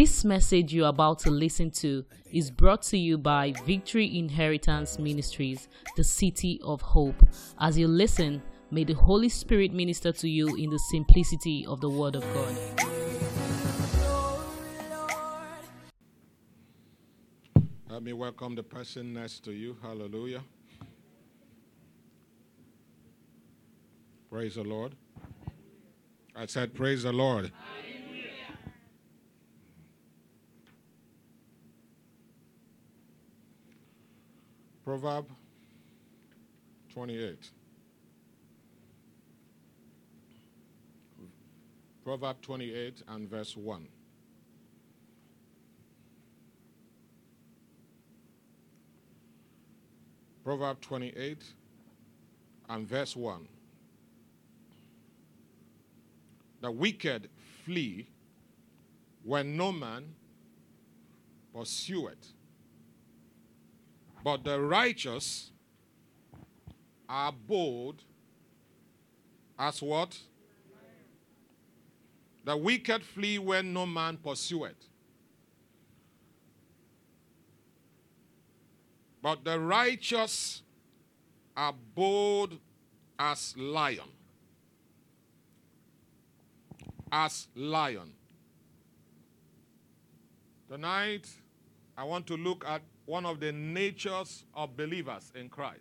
This message you're about to listen to is brought to you by Victory Inheritance Ministries, the City of Hope. As you listen, may the Holy Spirit minister to you in the simplicity of the Word of God. Let me welcome the person next to you. Hallelujah. Praise the Lord. I said, Praise the Lord. Proverb 28. Proverb 28 and verse 1. Proverb 28 and verse 1. The wicked flee when no man pursueth, but the righteous are bold as what? The wicked flee when no man pursueth. But the righteous are bold as lion. As lion. Tonight, I want to look at one of the natures of believers in Christ.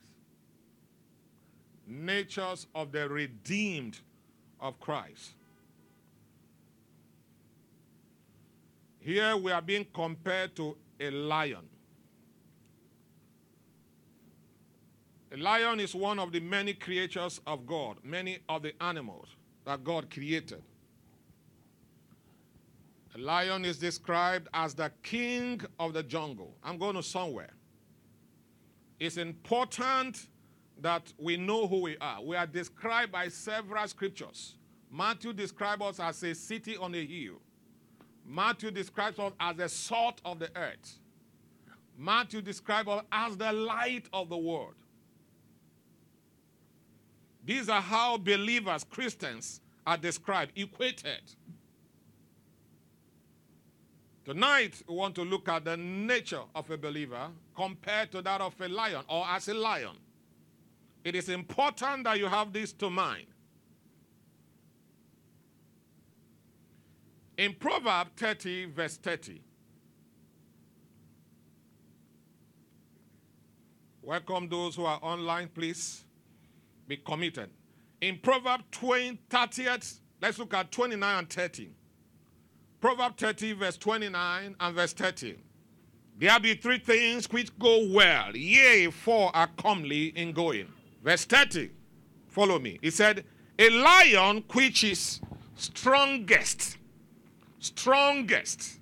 Natures of the redeemed of Christ. Here we are being compared to a lion. A lion is one of the many creatures of God, many of the animals that God created. A lion is described as the king of the jungle. I'm going to somewhere. It's important that we know who we are. We are described by several scriptures. Matthew describes us as a city on a hill. Matthew describes us as the salt of the earth. Matthew describes us as the light of the world. These are how believers, Christians, are described, equated. Tonight, we want to look at the nature of a believer compared to that of a lion or as a lion. It is important that you have this to mind. In Proverb 30, verse 30, welcome those who are online, please be committed. In Proverb 20, 30th, let's look at 29 and 30. Proverb 30, verse 29 and verse 30. There be three things which go well, yea, four are comely in going. Verse 30, follow me. He said, A lion which is strongest, strongest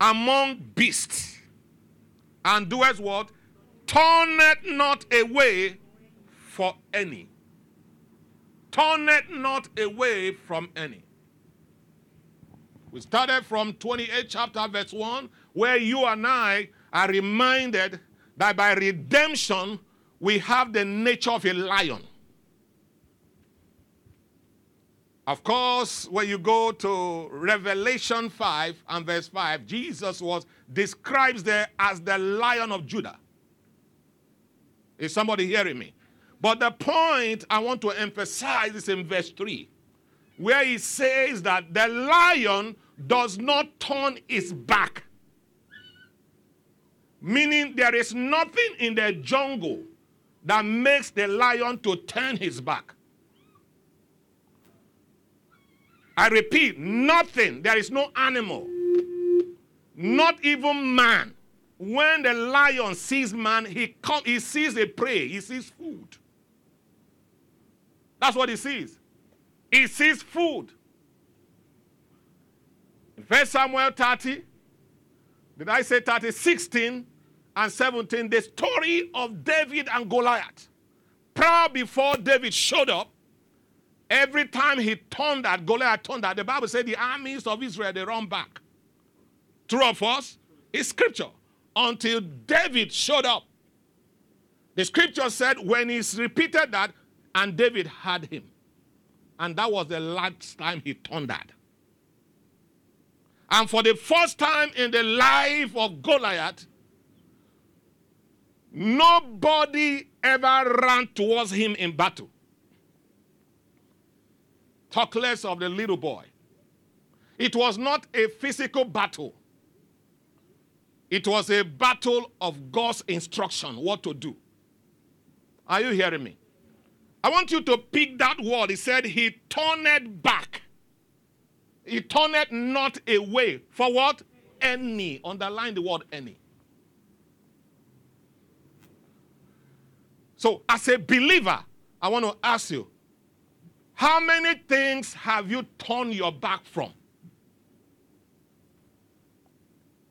among beasts, and doeth what? Turneth not away for any. Turneth not away from any. We started from 28 chapter verse 1, where you and I are reminded that by redemption we have the nature of a lion. Of course, when you go to Revelation 5 and verse 5, Jesus was describes there as the lion of Judah. Is somebody hearing me? But the point I want to emphasize is in verse 3, where he says that the lion does not turn its back. Meaning there is nothing in the jungle that makes the lion to turn his back. I repeat, nothing. There is no animal, not even man. When the lion sees man, he, come, he sees a prey, he sees food. That's what he sees. He sees food. In 1 Samuel 30, did I say 30? 16 and 17, the story of David and Goliath. Proud before David showed up, every time he turned that, Goliath turned that, the Bible said the armies of Israel, they run back. True of us? It's scripture. Until David showed up. The scripture said when he's repeated that, and David had him. And that was the last time he thundered. And for the first time in the life of Goliath, nobody ever ran towards him in battle. Talk less of the little boy. It was not a physical battle, it was a battle of God's instruction, what to do. Are you hearing me? I want you to pick that word. He said, He turned back. He turned not away. For what? Any. Underline the word any. So, as a believer, I want to ask you how many things have you turned your back from?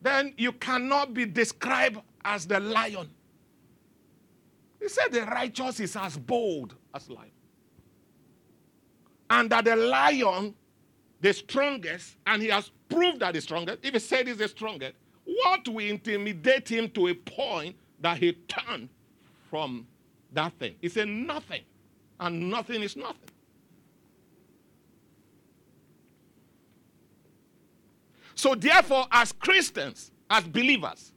Then you cannot be described as the lion. He said the righteous is as bold as lion. And that the lion, the strongest, and he has proved that the strongest, if he said he's the strongest, what will intimidate him to a point that he turned from that thing? He said nothing. And nothing is nothing. So, therefore, as Christians, as believers,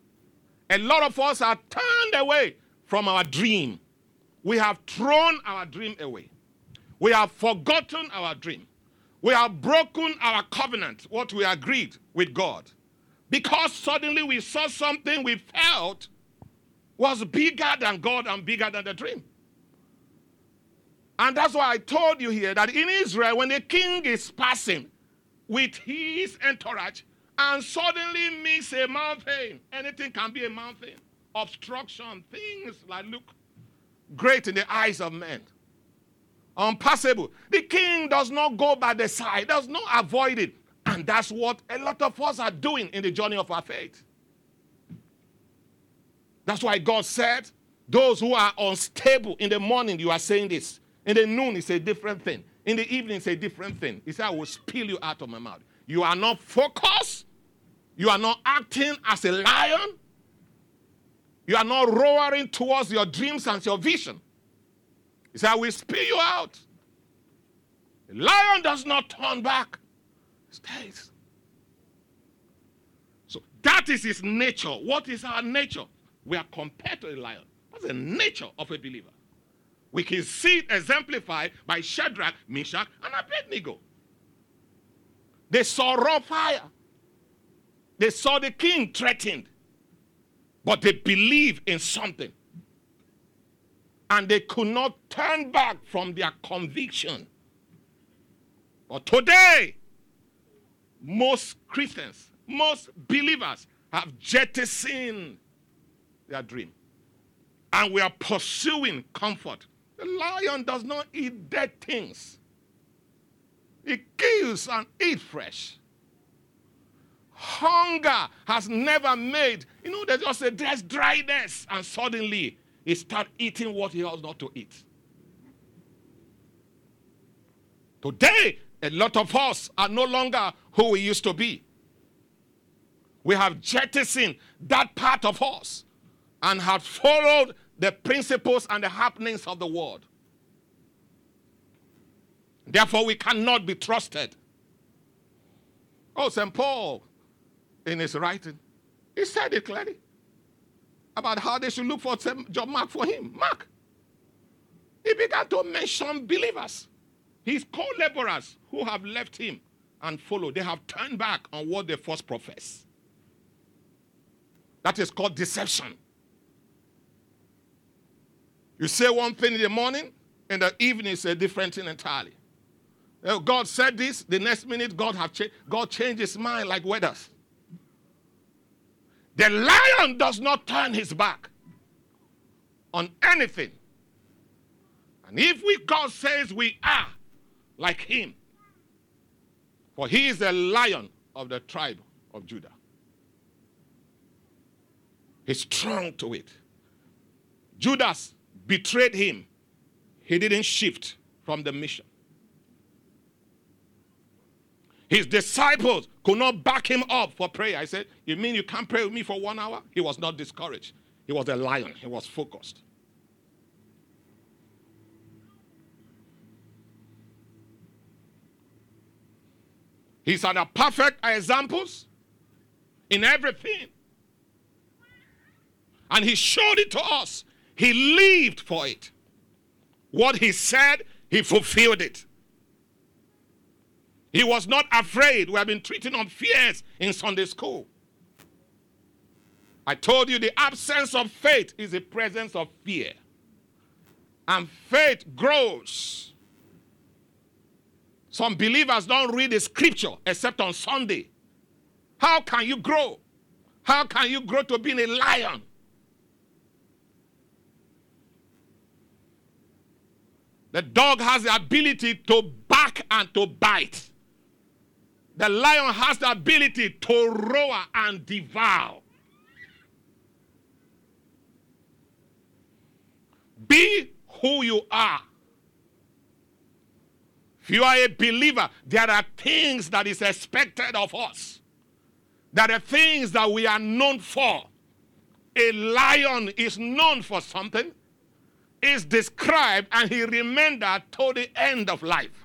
a lot of us are turned away from our dream. We have thrown our dream away. We have forgotten our dream. We have broken our covenant, what we agreed with God. Because suddenly we saw something we felt was bigger than God and bigger than the dream. And that's why I told you here that in Israel, when the king is passing with his entourage, and suddenly meets a mountain. Anything can be a mountain. Obstruction, things like look great in the eyes of men. Unpassable. The king does not go by the side, does not avoid it. And that's what a lot of us are doing in the journey of our faith. That's why God said, Those who are unstable in the morning, you are saying this. In the noon, it's a different thing. In the evening, it's a different thing. He said, I will spill you out of my mouth. You are not focused. You are not acting as a lion. You are not roaring towards your dreams and your vision. He said, I will spew you out. The lion does not turn back, stays. So that is his nature. What is our nature? We are compared to a lion. That's the nature of a believer. We can see it exemplified by Shadrach, Meshach, and Abednego. They saw raw fire. They saw the king threatened, but they believed in something. And they could not turn back from their conviction. But today, most Christians, most believers have jettisoned their dream. And we are pursuing comfort. The lion does not eat dead things, it kills and eats fresh. Hunger has never made, you know, there's just a there's dryness, and suddenly he start eating what he has not to eat. Today, a lot of us are no longer who we used to be. We have jettisoned that part of us and have followed the principles and the happenings of the world. Therefore, we cannot be trusted. Oh, St. Paul in his writing. He said it clearly about how they should look for job mark for him. Mark. He began to mention believers, his co-laborers who have left him and followed. They have turned back on what they first profess. That is called deception. You say one thing in the morning, in the evening it's a different thing entirely. God said this, the next minute God have cha- God changed his mind like weathers. The lion does not turn his back on anything. And if we, God says we are like him, for he is the lion of the tribe of Judah. He's strong to it. Judas betrayed him. He didn't shift from the mission. His disciples could not back him up for prayer. I said, You mean you can't pray with me for one hour? He was not discouraged. He was a lion, he was focused. He's an perfect examples in everything. And he showed it to us. He lived for it. What he said, he fulfilled it. He was not afraid. We have been treating on fears in Sunday school. I told you the absence of faith is the presence of fear. And faith grows. Some believers don't read the scripture except on Sunday. How can you grow? How can you grow to being a lion? The dog has the ability to bark and to bite. The lion has the ability to roar and devour. Be who you are. If you are a believer, there are things that is expected of us. There are things that we are known for. A lion is known for something, is described, and he that to the end of life.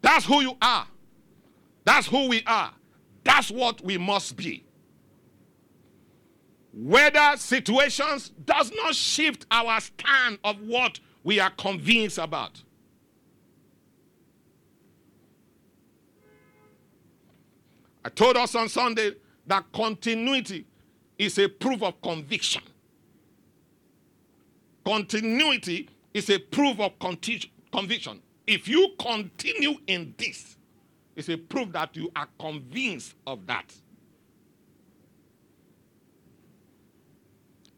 That's who you are. That's who we are. That's what we must be. Weather situations does not shift our stand of what we are convinced about. I told us on Sunday that continuity is a proof of conviction. Continuity is a proof of conviction. If you continue in this, it's a proof that you are convinced of that.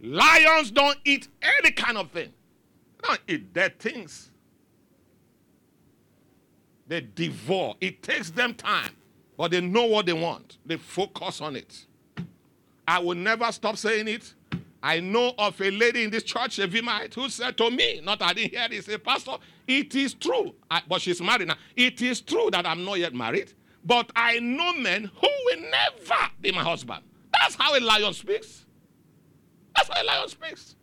Lions don't eat any kind of thing. They don't eat dead things. They devour. It takes them time, but they know what they want. They focus on it. I will never stop saying it I know of a lady in this church, a Vimite, who said to me, not I didn't hear this, say, Pastor, it is true, I, but she's married now. It is true that I'm not yet married, but I know men who will never be my husband. That's how a lion speaks. That's how a lion speaks.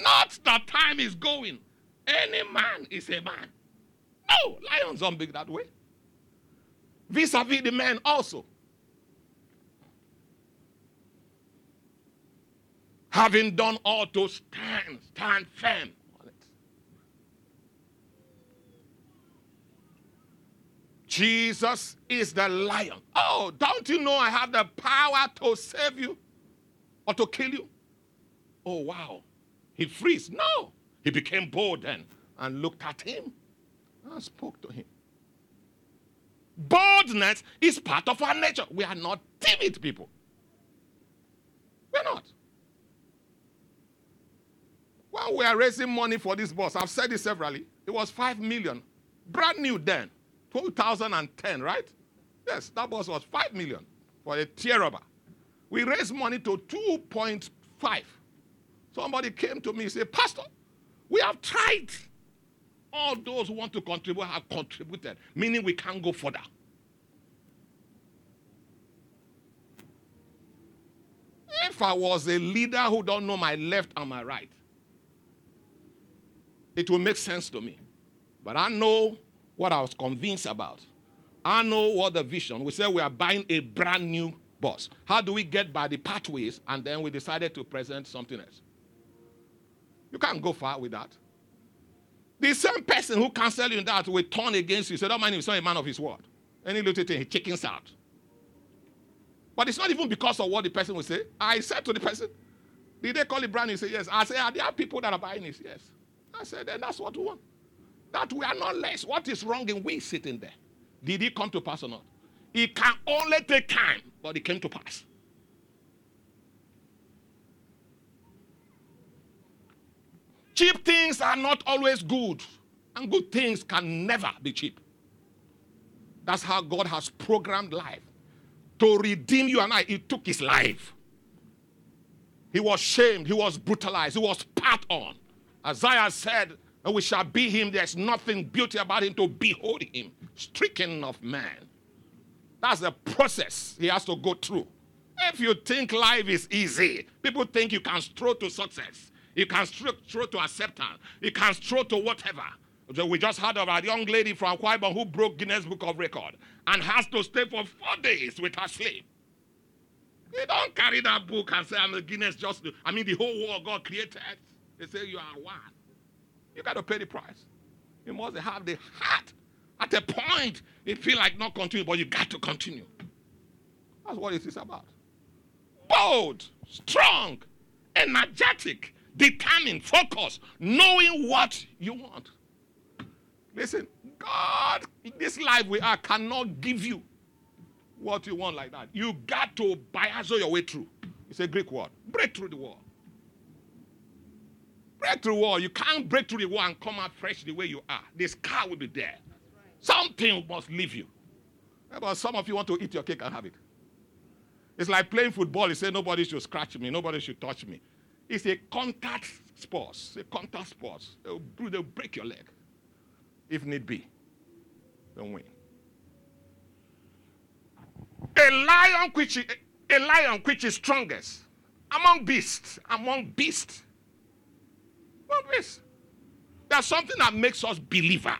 Not that time is going. Any man is a man. No, lions don't big that way. Vis a vis the men also. Having done all to stand, stand firm. Jesus is the lion. Oh, don't you know I have the power to save you or to kill you? Oh, wow. He freeze. No. He became bold then and looked at him and spoke to him. Boldness is part of our nature. We are not timid people. We're not. When we are raising money for this bus, I've said this severally, it was 5 million. Brand new then, 2010, right? Yes, that bus was 5 million for a tier rubber. We raised money to 2.5. Somebody came to me and said, Pastor, we have tried. All those who want to contribute have contributed, meaning we can't go further. If I was a leader who don't know my left and my right, it will make sense to me. But I know what I was convinced about. I know what the vision. We said we are buying a brand new bus. How do we get by the pathways and then we decided to present something else? You can't go far with that. The same person who cancelled you in that will turn against you. Say, mind him, he's not a man of his word. Any little thing, he chickens out. But it's not even because of what the person will say. I said to the person, did they call it brand new? He said, yes. I said, are there people that are buying this? Yes. I said, then that's what we want. That we are not less. What is wrong in we sitting there? Did it come to pass or not? It can only take time, but it came to pass. Cheap things are not always good, and good things can never be cheap. That's how God has programmed life. To redeem you and I, He took His life. He was shamed, He was brutalized, He was pat on. Isaiah said, We shall be him. There's nothing beauty about him to behold him, stricken of man. That's the process he has to go through. If you think life is easy, people think you can stroll to success, you can stroll to acceptance, you can stroll to whatever. So we just heard of a young lady from Kwaiba who broke Guinness Book of Record and has to stay for four days with her sleep. You don't carry that book and say, I'm a Guinness just, I mean, the whole world God created. They say you are one. You got to pay the price. You must have the heart. At a point, you feel like not continue, but you got to continue. That's what it is about. Bold, strong, energetic, determined, focused, knowing what you want. Listen, God, this life we are, cannot give you what you want like that. You got to bias your way through. It's a Greek word. Break through the wall. Break through wall. You can't break through the wall and come out fresh the way you are. The scar will be there. Something must leave you. But some of you want to eat your cake and have it. It's like playing football. You say nobody should scratch me, nobody should touch me. It's a contact sport. A contact sport. They'll, they'll break your leg if need be. Don't win. A lion which a lion which is strongest among beasts, among beasts. Beasts. There's something that makes us believer.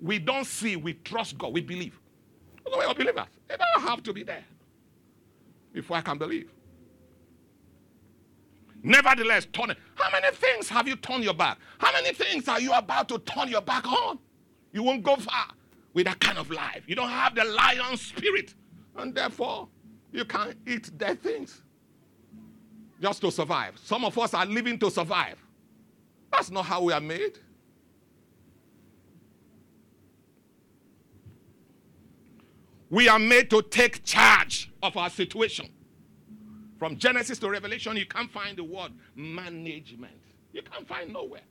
We don't see, we trust God, we believe. We are believers. They don't have to be there before I can believe. Nevertheless, turn it. How many things have you turned your back? How many things are you about to turn your back on? You won't go far with that kind of life. You don't have the lion spirit, and therefore you can't eat dead things just to survive. Some of us are living to survive. That's not how we are made. We are made to take charge of our situation. From Genesis to Revelation, you can't find the word management. You can't find nowhere.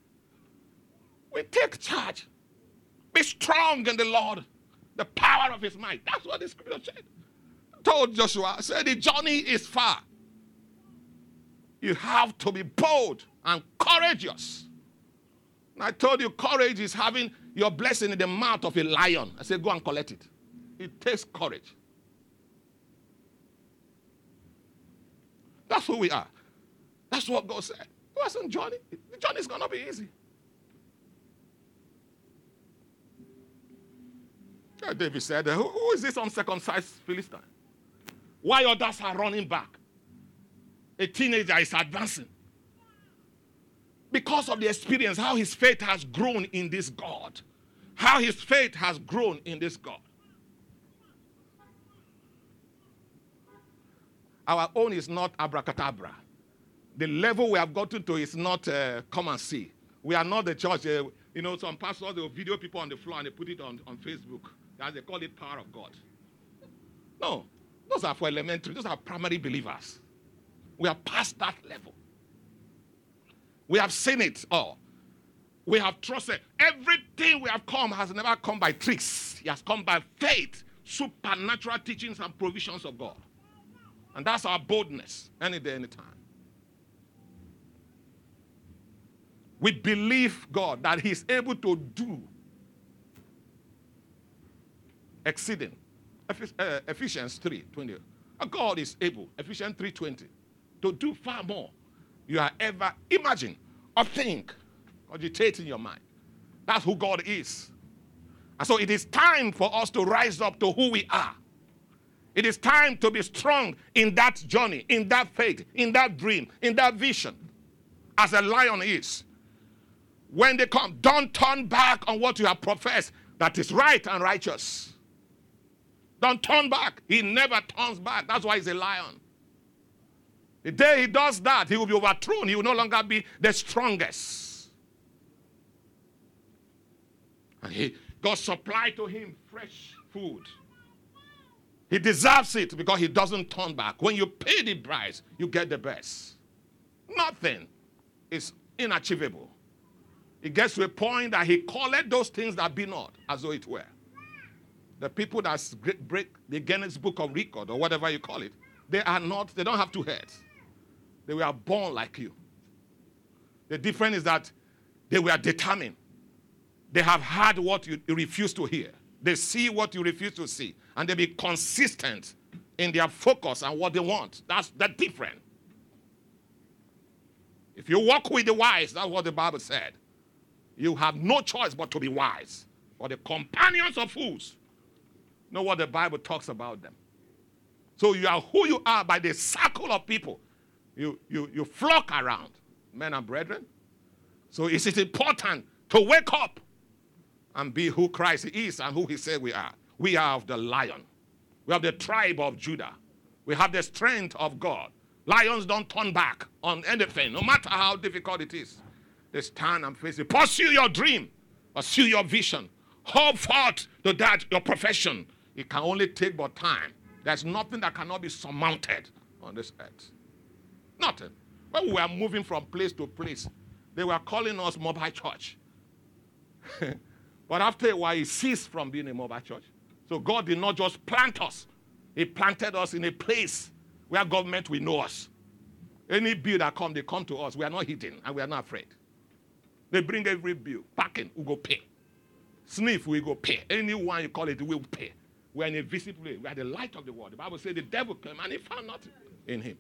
We take charge. Be strong in the Lord, the power of his might. That's what the scripture said. Told Joshua, said the journey is far. You have to be bold and courageous. I told you, courage is having your blessing in the mouth of a lion. I said, go and collect it. It takes courage. That's who we are. That's what God said. It wasn't Johnny. The journey's going to be easy. David said, who, who is this uncircumcised Philistine? Why others are running back? A teenager is advancing. Because of the experience, how his faith has grown in this God. How his faith has grown in this God. Our own is not abracadabra. The level we have gotten to is not uh, come and see. We are not the church. Uh, you know, some pastors, they will video people on the floor and they put it on, on Facebook. As they call it power of God. No, those are for elementary. Those are primary believers. We are past that level. We have seen it all. We have trusted. Everything we have come has never come by tricks. It has come by faith, supernatural teachings and provisions of God. And that's our boldness any day, any time. We believe God that He's able to do exceeding. Uh, Ephesians 3 20. God is able, Ephesians 3 20, to do far more you are ever imagine or think, cogitate in your mind. That's who God is. And so it is time for us to rise up to who we are. It is time to be strong in that journey, in that faith, in that dream, in that vision, as a lion is. When they come, don't turn back on what you have professed that is right and righteous. Don't turn back. He never turns back. That's why he's a lion. The day he does that, he will be overthrown. He will no longer be the strongest. And he, God supplied to him fresh food. He deserves it because he doesn't turn back. When you pay the price, you get the best. Nothing is inachievable. It gets to a point that he called those things that be not as though it were. The people that break the Guinness Book of Record or whatever you call it, they are not, they don't have two heads. They were born like you. The difference is that they were determined. They have heard what you refuse to hear. They see what you refuse to see and they be consistent in their focus and what they want. That's the difference. If you walk with the wise, that's what the Bible said. You have no choice but to be wise. For the companions of fools know what the Bible talks about them. So you are who you are by the circle of people you, you, you flock around, men and brethren. So it is important to wake up and be who Christ is and who he said we are. We are of the lion. We have the tribe of Judah. We have the strength of God. Lions don't turn back on anything, no matter how difficult it is. They stand and face it. Pursue your dream, pursue your vision. Hold forth to that, your profession. It can only take but time. There's nothing that cannot be surmounted on this earth. Nothing. Uh, when we were moving from place to place, they were calling us mobile church. but after a while, it ceased from being a mobile church. So God did not just plant us, He planted us in a place where government will know us. Any bill that come, they come to us. We are not hidden and we are not afraid. They bring every bill. Parking, we go pay. Sniff, we go pay. Anyone you call it, we will pay. We are in a visible way. We are the light of the world. The Bible says the devil came and he found nothing in him.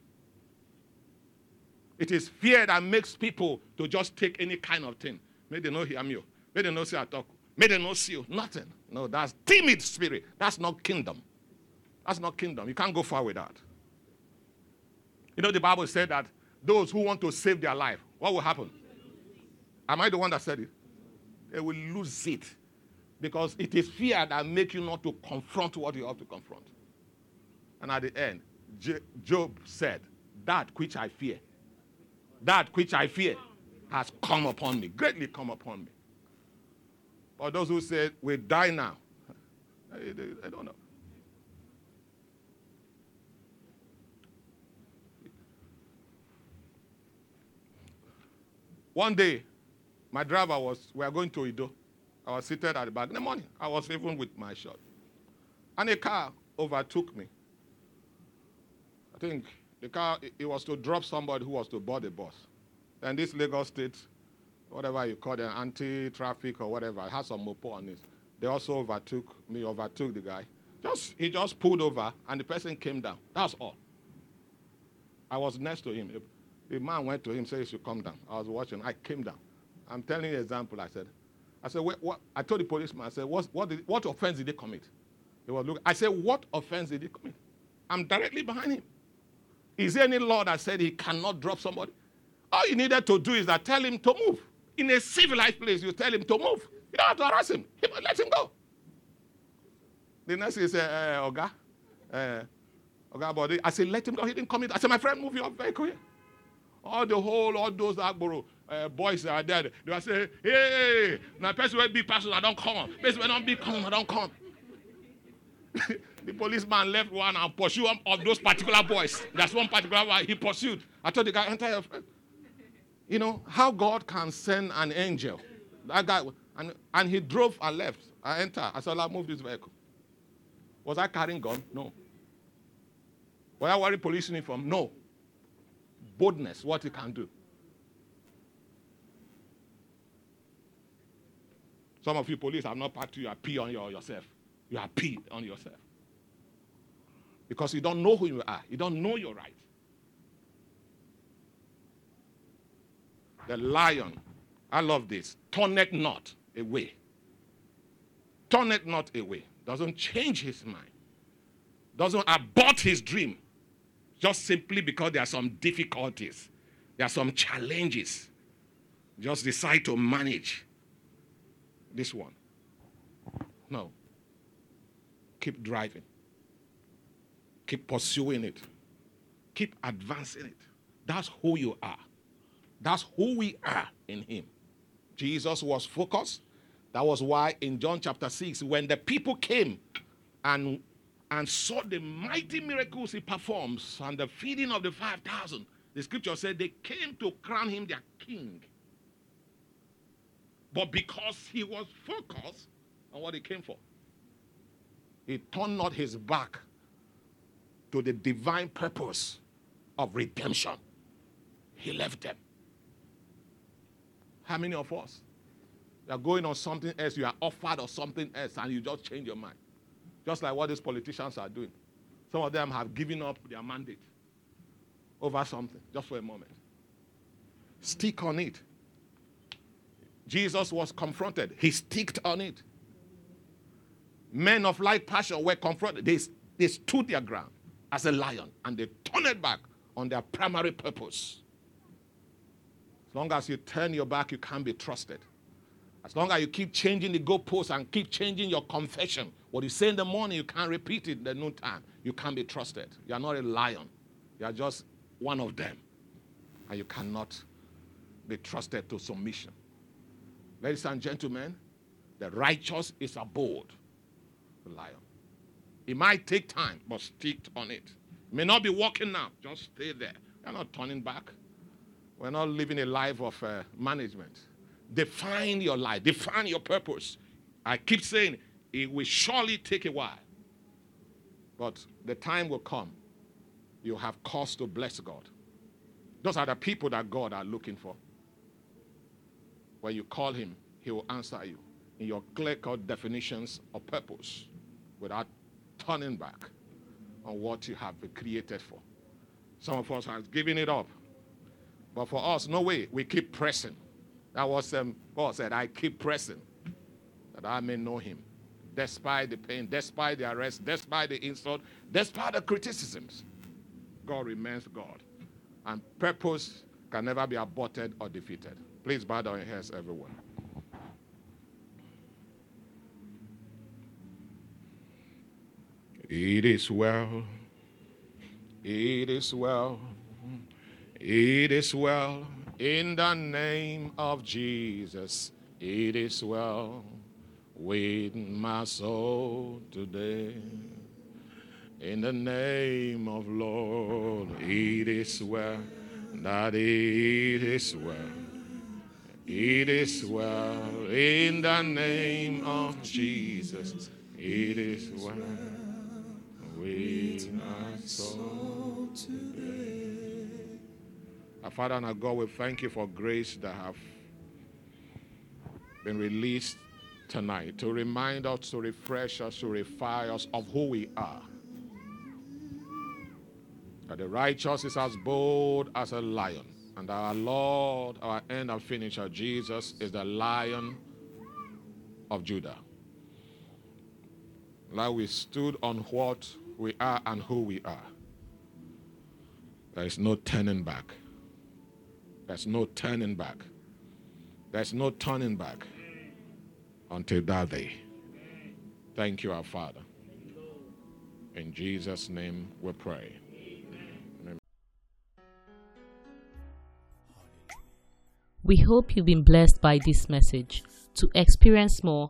It is fear that makes people to just take any kind of thing. May they not hear me. Oh. May they not see I talk. Oh. May they not see you. Nothing. No, that's timid spirit. That's not kingdom. That's not kingdom. You can't go far with that. You know, the Bible said that those who want to save their life, what will happen? Am I the one that said it? They will lose it. Because it is fear that makes you not to confront what you have to confront. And at the end, Job said, That which I fear that which I fear has come upon me, greatly come upon me. But those who said, we die now, I, don't know. One day, my driver was, we are going to Ido. I was seated at the back in the morning. I was even with my shot. And a car overtook me. I think the car, it was to drop somebody who was to board the bus. And this Lagos State, whatever you call them, anti-traffic or whatever, has some mopo on it. They also overtook me, overtook the guy. Just he just pulled over and the person came down. That's all. I was next to him. The man went to him, said he should come down. I was watching. I came down. I'm telling you an example. I said, I said, what, what? I told the policeman, I said, what, what, did, what offense did they commit? He was looking. I said, what offense did he commit? I'm directly behind him. Is there any law that said he cannot drop somebody? All you needed to do is that tell him to move. In a civilized place, you tell him to move. You don't have to harass him. Let him go. The next thing said, uh, Oga, uh, Oga body. I said, let him go. He didn't come in. I said, my friend, move your vehicle here. All the whole, all those Agbero uh, boys are there. They will say, hey, now person will be person, I don't come. Person will not be come, I don't come. the policeman left one and pursued one of those particular boys. That's one particular one he pursued. I told the guy, enter your friend. You know, how God can send an angel. That guy, and, and he drove and left. I enter. I said, I'll move this vehicle. Was I carrying gun? No. Was I wearing police uniform? No. Boldness, what he can do. Some of you police have not packed you, you are pee on your, yourself. You are pee on yourself. Because you don't know who you are. You don't know your right. the lion, I love this, turn it not away. Turn it not away. Doesn't change his mind. Doesn't abort his dream. Just simply because there are some difficulties. There are some challenges. Just decide to manage this one. No. Keep driving. Keep pursuing it. Keep advancing it. That's who you are. That's who we are in Him. Jesus was focused. That was why in John chapter 6, when the people came and, and saw the mighty miracles He performs and the feeding of the 5,000, the scripture said they came to crown Him their king. But because He was focused on what He came for, He turned not His back to the divine purpose of redemption. He left them. How many of us? You are going on something else, you are offered or something else, and you just change your mind. Just like what these politicians are doing. Some of them have given up their mandate over something, just for a moment. Stick on it. Jesus was confronted. He sticked on it. Men of like passion were confronted. They, they stood their ground as a lion and they turn it back on their primary purpose. As long as you turn your back, you can't be trusted. As long as you keep changing the goalposts and keep changing your confession, what you say in the morning, you can't repeat it in the noontime. You can't be trusted. You are not a lion. You are just one of them. And you cannot be trusted to submission. Ladies and gentlemen, the righteous is abode the lion. It might take time, but stick on it. may not be walking now, just stay there. You're not turning back. We're not living a life of uh, management. Define your life, define your purpose. I keep saying it will surely take a while. But the time will come. You have cause to bless God. Those are the people that God are looking for. When you call him, he will answer you in your clear cut definitions of purpose without turning back on what you have been created for. Some of us have given it up. But for us, no way. We keep pressing. That was um, Paul said, I keep pressing that I may know him. Despite the pain, despite the arrest, despite the insult, despite the criticisms, God remains God. And purpose can never be aborted or defeated. Please bow down your heads, everyone. It is well. It is well. It is well. In the name of Jesus, it is well with my soul today. In the name of Lord, it is well. That it is well. It is well in the name of Jesus. It is well with my soul today. Our Father and our God, we thank you for grace that have been released tonight to remind us, to refresh us, to refine us of who we are. That the righteous is as bold as a lion and our Lord, our end and finisher, Jesus, is the lion of Judah. Like we stood on what we are and who we are. There is no turning back. There's no turning back. There's no turning back until that day. Thank you, our Father. In Jesus' name we pray. We hope you've been blessed by this message. To experience more,